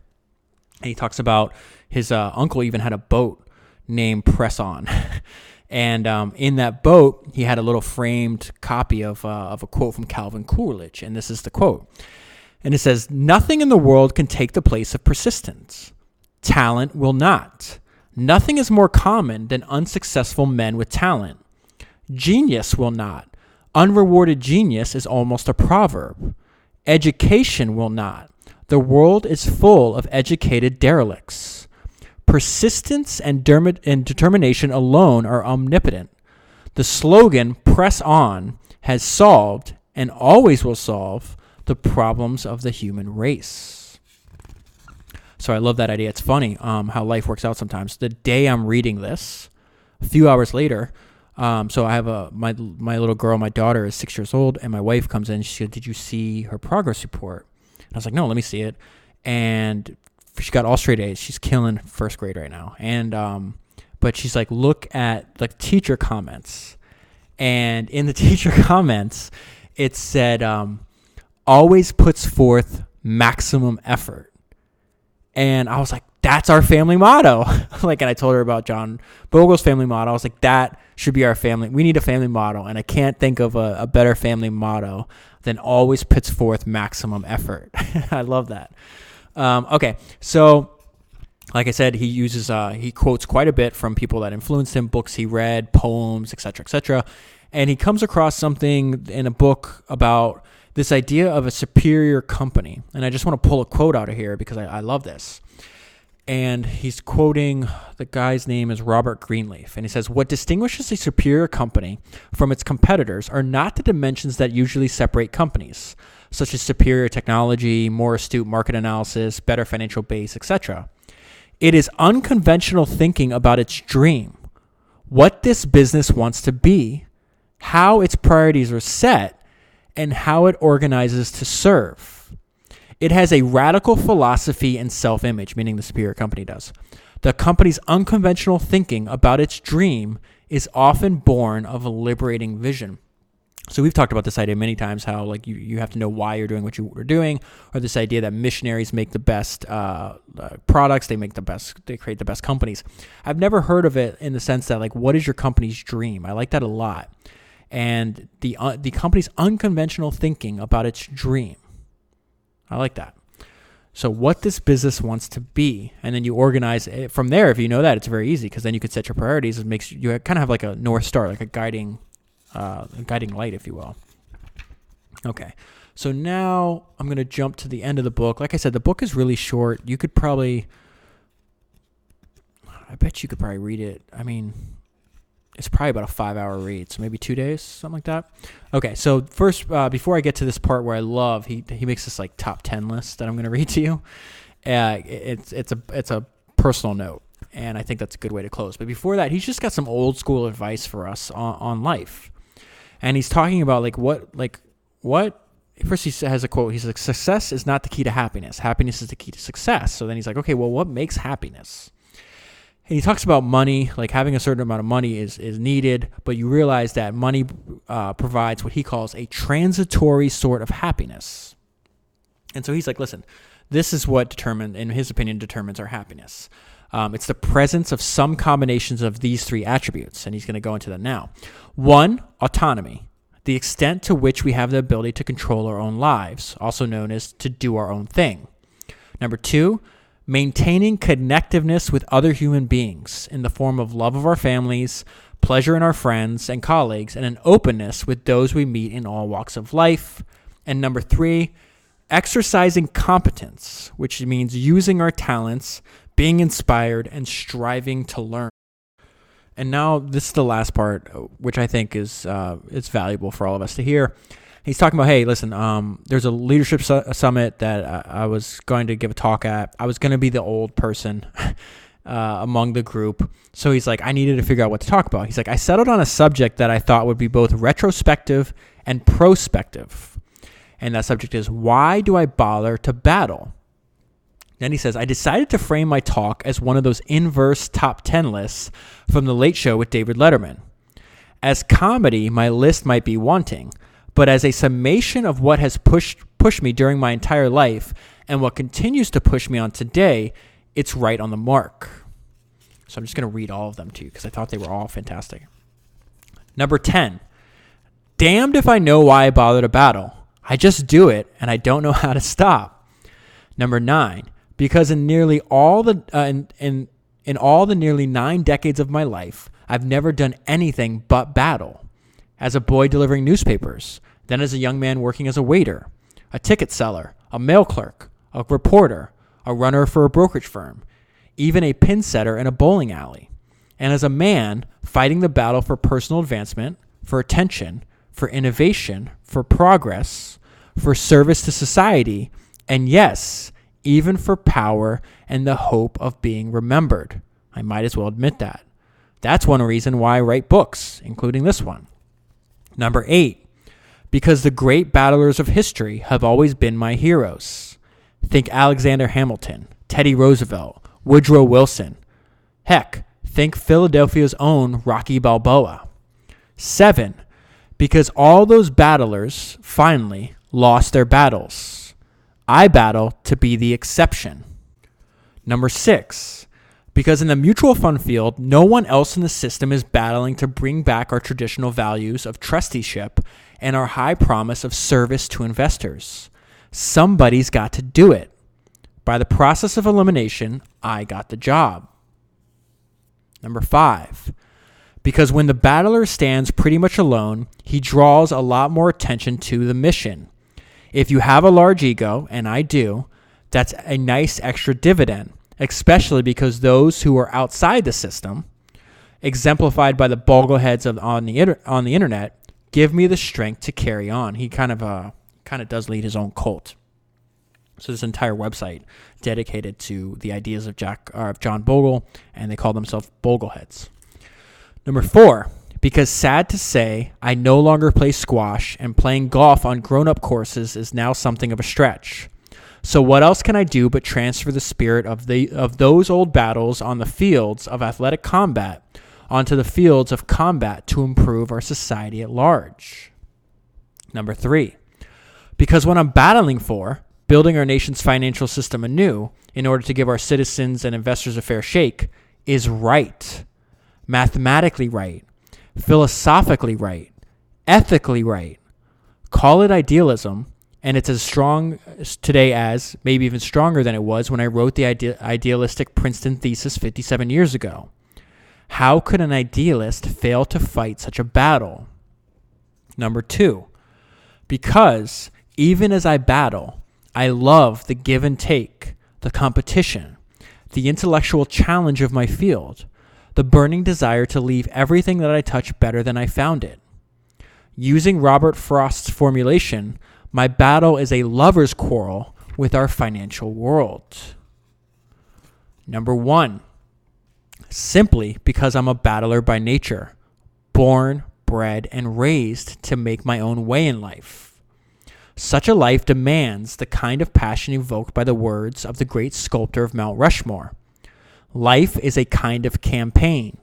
And he talks about his uh, uncle even had a boat named Press On. and um, in that boat, he had a little framed copy of, uh, of a quote from Calvin Coolidge. And this is the quote. And it says, Nothing in the world can take the place of persistence. Talent will not. Nothing is more common than unsuccessful men with talent. Genius will not. Unrewarded genius is almost a proverb. Education will not. The world is full of educated derelicts. Persistence and, derm- and determination alone are omnipotent. The slogan, press on, has solved and always will solve the problems of the human race. So I love that idea. It's funny um, how life works out sometimes. The day I'm reading this, a few hours later, um, so I have a my my little girl, my daughter is six years old, and my wife comes in. She said, "Did you see her progress report?" And I was like, "No, let me see it." And she got all straight A's. She's killing first grade right now. And um, but she's like, look at the teacher comments, and in the teacher comments, it said, um, "Always puts forth maximum effort." And I was like, that's our family motto. like, and I told her about John Bogle's family motto. I was like, that should be our family. We need a family motto. And I can't think of a, a better family motto than always puts forth maximum effort. I love that. Um, okay. So, like I said, he uses, uh, he quotes quite a bit from people that influenced him, books he read, poems, etc., etc. And he comes across something in a book about this idea of a superior company. And I just want to pull a quote out of here because I, I love this. And he's quoting the guy's name is Robert Greenleaf. And he says, What distinguishes a superior company from its competitors are not the dimensions that usually separate companies, such as superior technology, more astute market analysis, better financial base, etc. It is unconventional thinking about its dream, what this business wants to be, how its priorities are set, and how it organizes to serve. It has a radical philosophy and self image, meaning the superior company does. The company's unconventional thinking about its dream is often born of a liberating vision. So we've talked about this idea many times how like you, you have to know why you're doing what you are doing, or this idea that missionaries make the best uh, uh, products, they make the best, they create the best companies. I've never heard of it in the sense that like what is your company's dream? I like that a lot and the uh, the company's unconventional thinking about its dream. I like that. So what this business wants to be, and then you organize it from there. If you know that, it's very easy because then you can set your priorities. It makes you, you kind of have like a north star, like a guiding, uh, guiding light, if you will. Okay, so now I'm gonna jump to the end of the book. Like I said, the book is really short. You could probably, I bet you could probably read it. I mean, it's probably about a five hour read, so maybe two days, something like that. Okay, so first, uh, before I get to this part where I love, he he makes this like top ten list that I'm going to read to you. Uh, it's it's a it's a personal note, and I think that's a good way to close. But before that, he's just got some old school advice for us on, on life, and he's talking about like what like what. First, he has a quote. He's like, "Success is not the key to happiness. Happiness is the key to success." So then he's like, "Okay, well, what makes happiness?" And he talks about money, like having a certain amount of money is, is needed, but you realize that money uh, provides what he calls a transitory sort of happiness. And so he's like, listen, this is what determine, in his opinion, determines our happiness. Um, it's the presence of some combinations of these three attributes, and he's going to go into that now. One, autonomy, the extent to which we have the ability to control our own lives, also known as to do our own thing. Number two, maintaining connectiveness with other human beings in the form of love of our families, pleasure in our friends and colleagues, and an openness with those we meet in all walks of life. And number three, exercising competence, which means using our talents, being inspired, and striving to learn. And now this is the last part, which I think is uh, it's valuable for all of us to hear he's talking about, hey, listen, um, there's a leadership su- summit that I, I, was going to give a talk at. I was going to be the old person uh, among the group. So he's like, I needed to figure out what to talk about. He's like, I settled on a subject that I thought would be both retrospective and prospective. And that subject is, why do I bother to battle? Then he says, I decided to frame my talk as one of those inverse top 10 lists from The Late Show with David Letterman. As comedy, my list might be wanting, but as a summation of what has pushed pushed me during my entire life and what continues to push me on today, it's right on the mark. So I'm just going to read all of them to you because I thought they were all fantastic. Number 10. Damned if I know why I bother to battle. I just do it and I don't know how to stop. Number 9. Because in nearly all the uh, in, in in all the nearly 9 decades of my life, I've never done anything but battle. As a boy delivering newspapers, then as a young man working as a waiter, a ticket seller, a mail clerk, a reporter, a runner for a brokerage firm, even a pin setter in a bowling alley, and as a man fighting the battle for personal advancement, for attention, for innovation, for progress, for service to society, and yes, even for power and the hope of being remembered. I might as well admit that. That's one reason why I write books, including this one. Number eight, because the great battlers of history have always been my heroes. Think Alexander Hamilton, Teddy Roosevelt, Woodrow Wilson. Heck, think Philadelphia's own Rocky Balboa. Seven, because all those battlers finally lost their battles. I battle to be the exception. Number six, because in the mutual fund field, no one else in the system is battling to bring back our traditional values of trusteeship and our high promise of service to investors. Somebody's got to do it. By the process of elimination, I got the job. Number five, because when the battler stands pretty much alone, he draws a lot more attention to the mission. If you have a large ego, and I do, that's a nice extra dividend, especially because those who are outside the system, exemplified by the bogleheads of on the inter- on the internet, give me the strength to carry on. He kind of uh kind of does lead his own cult. So this entire website dedicated to the ideas of Jack uh, of John Bogle, and they call themselves Bogleheads. Number four, because sad to say, I no longer play squash, and playing golf on grown-up courses is now something of a stretch. So what else can I do but transfer the spirit of the of those old battles on the fields of athletic combat onto the fields of combat to improve our society at large? Number 3. Because what I'm battling for building our nation's financial system anew in order to give our citizens and investors a fair shake is right, mathematically right, philosophically right, ethically right. Call it idealism, and it's as strong today as, maybe even stronger than it was when I wrote the ide- idealistic Princeton thesis 57 years ago. How could an idealist fail to fight such a battle? Number two, because even as I battle, I love the give and take, the competition, the intellectual challenge of my field, the burning desire to leave everything that I touch better than I found it. Using Robert Frost's formulation, my battle is a lover's quarrel with our financial world. Number one, simply because I'm a battler by nature, born, bred, and raised to make my own way in life. Such a life demands the kind of passion evoked by the words of the great sculptor of Mount Rushmore. Life is a kind of campaign.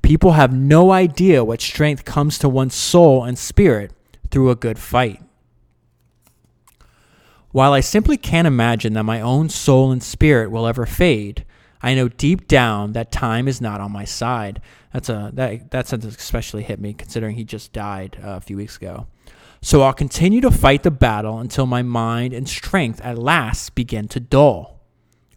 People have no idea what strength comes to one's soul and spirit through a good fight. While I simply can't imagine that my own soul and spirit will ever fade, I know deep down that time is not on my side. That's a that that sentence especially hit me considering he just died uh, a few weeks ago. So I'll continue to fight the battle until my mind and strength at last begin to dull.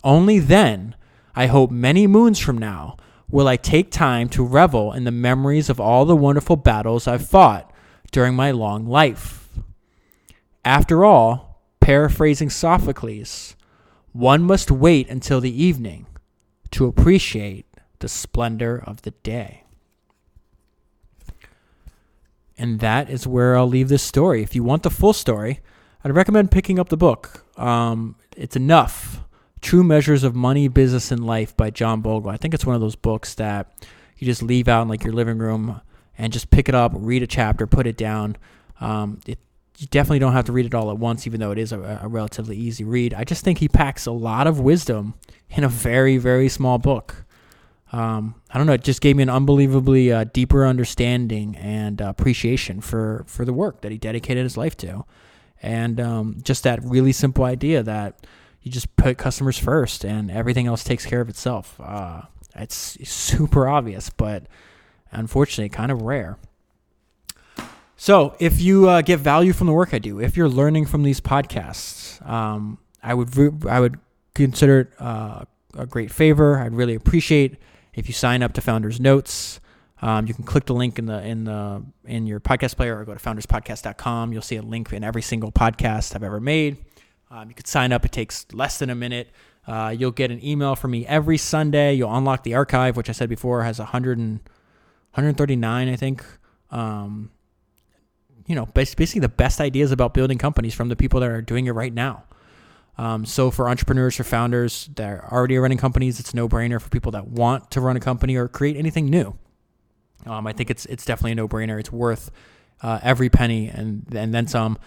Only then, I hope many moons from now, will I take time to revel in the memories of all the wonderful battles I've fought during my long life. After all, paraphrasing Sophocles, one must wait until the evening to appreciate the splendor of the day. And that is where I'll leave this story. If you want the full story, I'd recommend picking up the book. Um, it's enough. True Measures of Money, Business, and Life by John Bogle. I think it's one of those books that you just leave out in like your living room and just pick it up, read a chapter, put it down. Um, it, you definitely don't have to read it all at once, even though it is a, a relatively easy read. I just think he packs a lot of wisdom in a very, very small book um, I don't know. It just gave me an unbelievably uh, deeper understanding and uh, appreciation for for the work that he dedicated his life to, and um, just that really simple idea that you just put customers first, and everything else takes care of itself. Uh, it's super obvious, but unfortunately, kind of rare. So, if you uh, get value from the work I do, if you're learning from these podcasts, um, I would I would consider it uh, a great favor. I'd really appreciate if you sign up to Founders Notes. Um, you can click the link in the in the in your podcast player or go to founderspodcast.com. You'll see a link in every single podcast I've ever made. Um, you could sign up. It takes less than a minute. Uh, you'll get an email from me every Sunday. You'll unlock the archive, which I said before has 100 and 139, I think. Um, you know, basically the best ideas about building companies from the people that are doing it right now. Um, so for entrepreneurs, for founders that are already running companies, it's no brainer. For people that want to run a company or create anything new, um, I think it's it's definitely a no brainer. It's worth uh, every penny and and then some.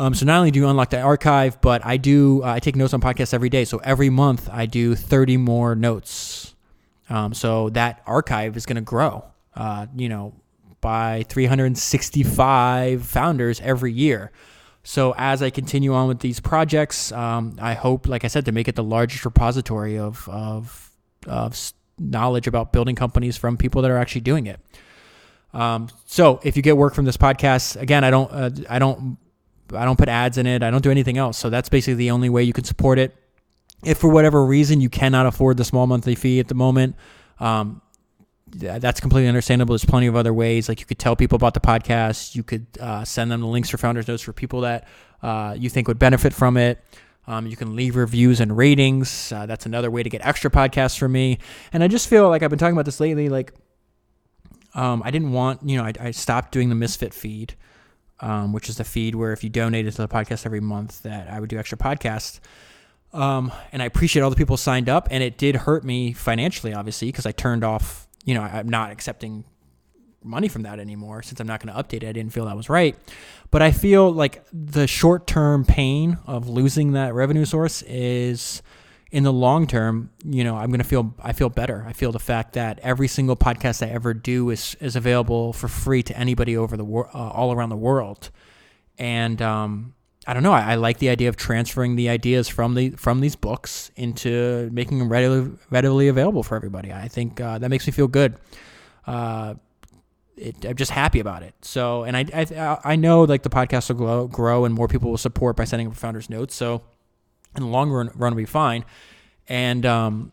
Um, so not only do you unlock the archive, but I do uh, I take notes on podcasts every day. So every month I do 30 more notes. Um, so that archive is going to grow. Uh, you know, by 365 founders every year. So as I continue on with these projects, um, I hope, like I said, to make it the largest repository of of, of knowledge about building companies from people that are actually doing it. Um, so if you get work from this podcast, again, I don't, uh, I don't, I don't put ads in it. I don't do anything else. So that's basically the only way you can support it. If for whatever reason you cannot afford the small monthly fee at the moment, um, that's completely understandable. There's plenty of other ways. Like you could tell people about the podcast. You could uh, send them the links for Founders Notes for people that uh, you think would benefit from it. Um, you can leave reviews and ratings. Uh, that's another way to get extra podcasts from me. And I just feel like I've been talking about this lately. Like, um, I didn't want, you know, I, I stopped doing the Misfit feed, um, which is the feed where if you donated to the podcast every month, that I would do extra podcasts. Um, and I appreciate all the people signed up, and it did hurt me financially, obviously, because I turned off. You know, I'm not accepting money from that anymore since I'm not going to update it. I didn't feel that was right. But I feel like the short term pain of losing that revenue source is in the long term, you know, I'm going to feel, I feel better. I feel the fact that every single podcast I ever do is, is available for free to anybody over the world, uh, all around the world. And, um, I don't know. I, I, like the idea of transferring the ideas from the from these books into making them readily readily available for everybody. I think uh, that makes me feel good. Uh, it, I'm just happy about it. So, and I, I, I know like the podcast will grow, grow and more people will support by sending up founders notes. So in the long run, run will be fine. And, um,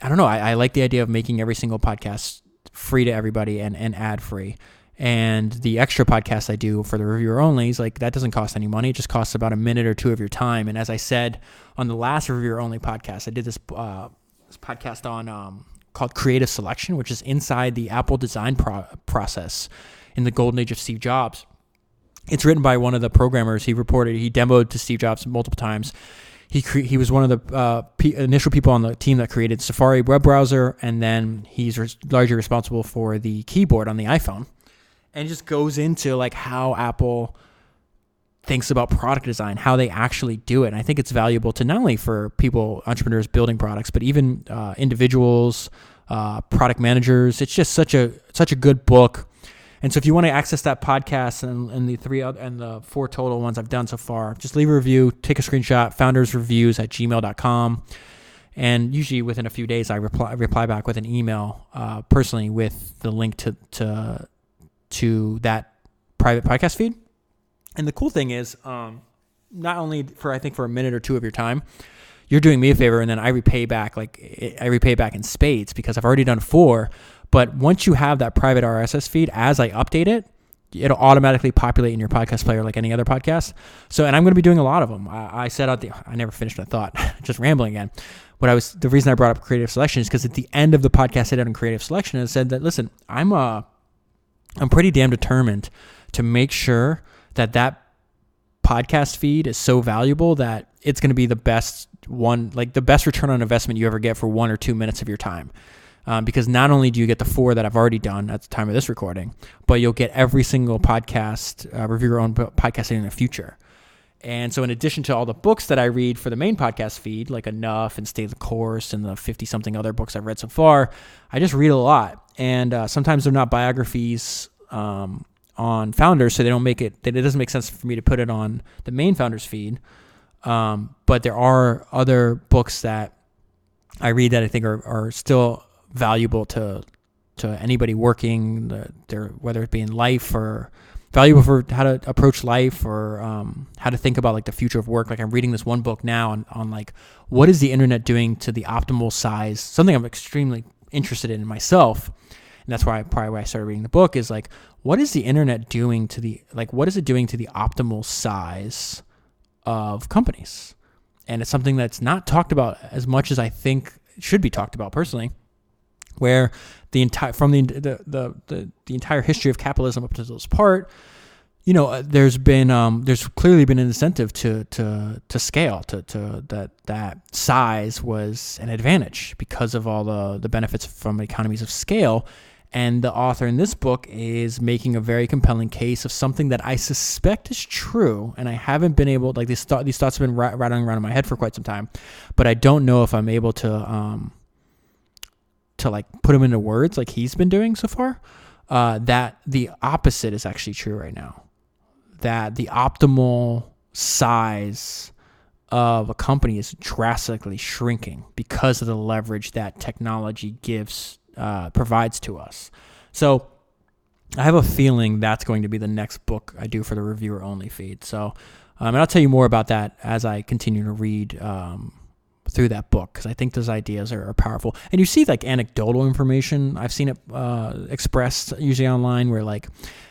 I don't know. I, I like the idea of making every single podcast free to everybody and, and ad free. And the extra podcast I do for the reviewer only is like that doesn't cost any money. It just costs about a minute or two of your time. And as I said on the last reviewer only podcast, I did this, uh, this podcast on, um, called Creative Selection, which is inside the Apple design pro- process in the golden age of Steve Jobs. It's written by one of the programmers. He reported he demoed to Steve Jobs multiple times. He cre- he was one of the uh, p- initial people on the team that created Safari web browser, and then he's re- largely responsible for the keyboard on the iPhone. And it just goes into like how Apple thinks about product design, how they actually do it. And I think it's valuable to not only for people, entrepreneurs building products, but even uh, individuals, uh, product managers. It's just such a such a good book. And so if you want to access that podcast and, and the three other, and the four total ones I've done so far, just leave a review, take a screenshot, foundersreviews at gmail.com. And usually within a few days, I reply, reply back with an email uh, personally with the link to, to, to that private podcast feed. And the cool thing is, um, not only for I think for a minute or two of your time, you're doing me a favor, and then I repay back like I repay back in spades because I've already done four. But once you have that private RSS feed, as I update it, it'll automatically populate in your podcast player like any other podcast. So, and I'm going to be doing a lot of them. I, I said out the, I never finished my thought, just rambling again. What I was, the reason I brought up creative selection is because at the end of the podcast, I did on creative selection and said that, listen, I'm, uh, I'm pretty damn determined to make sure that that podcast feed is so valuable that it's going to be the best one, like the best return on investment you ever get for one or two minutes of your time. Um, because not only do you get the four that I've already done at the time of this recording, but you'll get every single podcast, uh, review your own podcast in the future. And so, in addition to all the books that I read for the main podcast feed, like Enough and Stay the Course and the 50 something other books I've read so far, I just read a lot. And uh, sometimes they're not biographies um, on founders, so they don't make it. It doesn't make sense for me to put it on the main founders feed. Um, but there are other books that I read that I think are, are still valuable to to anybody working, the, whether it be in life or valuable for how to approach life or um, how to think about like the future of work. Like I'm reading this one book now on, on like what is the internet doing to the optimal size? Something I'm extremely interested in myself, and that's why I, probably why I started reading the book is like what is the internet doing to the like what is it doing to the optimal size of companies? And it's something that's not talked about as much as I think should be talked about personally where the entire from the, the the, the the entire history of capitalism up to this part, you know, uh, there's been um, there's clearly been an incentive to to to scale to to that that size was an advantage because of all the the benefits from economies of scale. And the author in this book is making a very compelling case of something that I suspect is true, and I haven't been able like these thought these thoughts have been rattling around in my head for quite some time, but I don't know if I'm able to um, to like put them into words like he's been doing so far, uh, that the opposite is actually true right now. That the optimal size of a company is drastically shrinking because of the leverage that technology gives uh, provides to us. So I have a feeling that's going to be the next book I do for the reviewer only feed. So um, and I'll tell you more about that as I continue to read um, through that book because I think those ideas are, are, powerful. And you see like anecdotal information. I've seen it uh, expressed usually online where like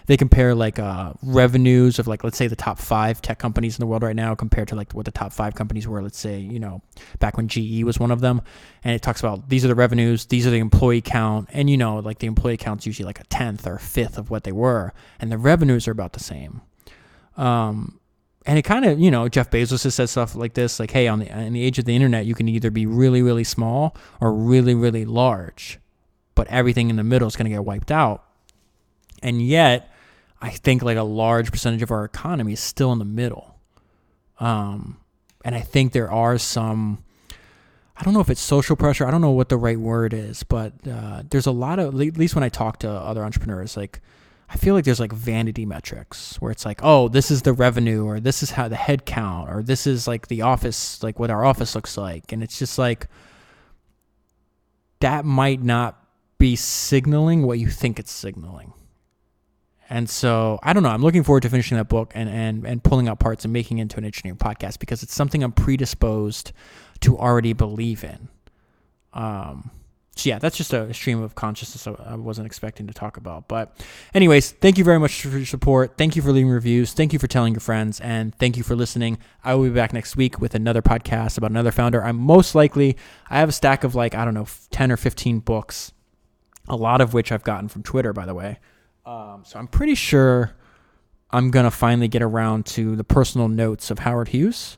they compare like uh, revenues of like let's say the top five tech companies in the world right now compared to like what the top five companies were. Let's say you know back when GE was one of them, and it talks about these are the revenues, these are the employee count, and you know like the employee count's usually like a tenth or a fifth of what they were, and the revenues are about the same. Um, and it kind of you know Jeff Bezos has said stuff like this like hey on the in the age of the internet you can either be really really small or really really large but everything in the middle is going to get wiped out. And yet I think like a large percentage of our economy is still in the middle. Um and I think there are some I don't know if it's social pressure I don't know what the right word is but uh, there's a lot of at least when I talk to other entrepreneurs like I feel like there's like vanity metrics where it's like, oh, this is the revenue, or this is how the headcount or this is like the office, like what our office looks like. And it's just like, that might not be signaling what you think it's signaling. And so I don't know. I'm looking forward to finishing that book and, and, and pulling out parts and making it into an engineering podcast because it's something I'm predisposed to already believe in. Um, so yeah, that's just a stream of consciousness I wasn't expecting to talk about. But, anyways, thank you very much for your support. Thank you for leaving reviews. Thank you for telling your friends, and thank you for listening. I will be back next week with another podcast about another founder. I'm most likely I have a stack of like I don't know ten or fifteen books, a lot of which I've gotten from Twitter, by the way. Um, so I'm pretty sure I'm gonna finally get around to the personal notes of Howard Hughes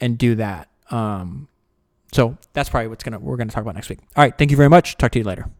and do that. Um, so that's probably what's gonna we're gonna talk about next week. All right, thank you very much. Talk to you later.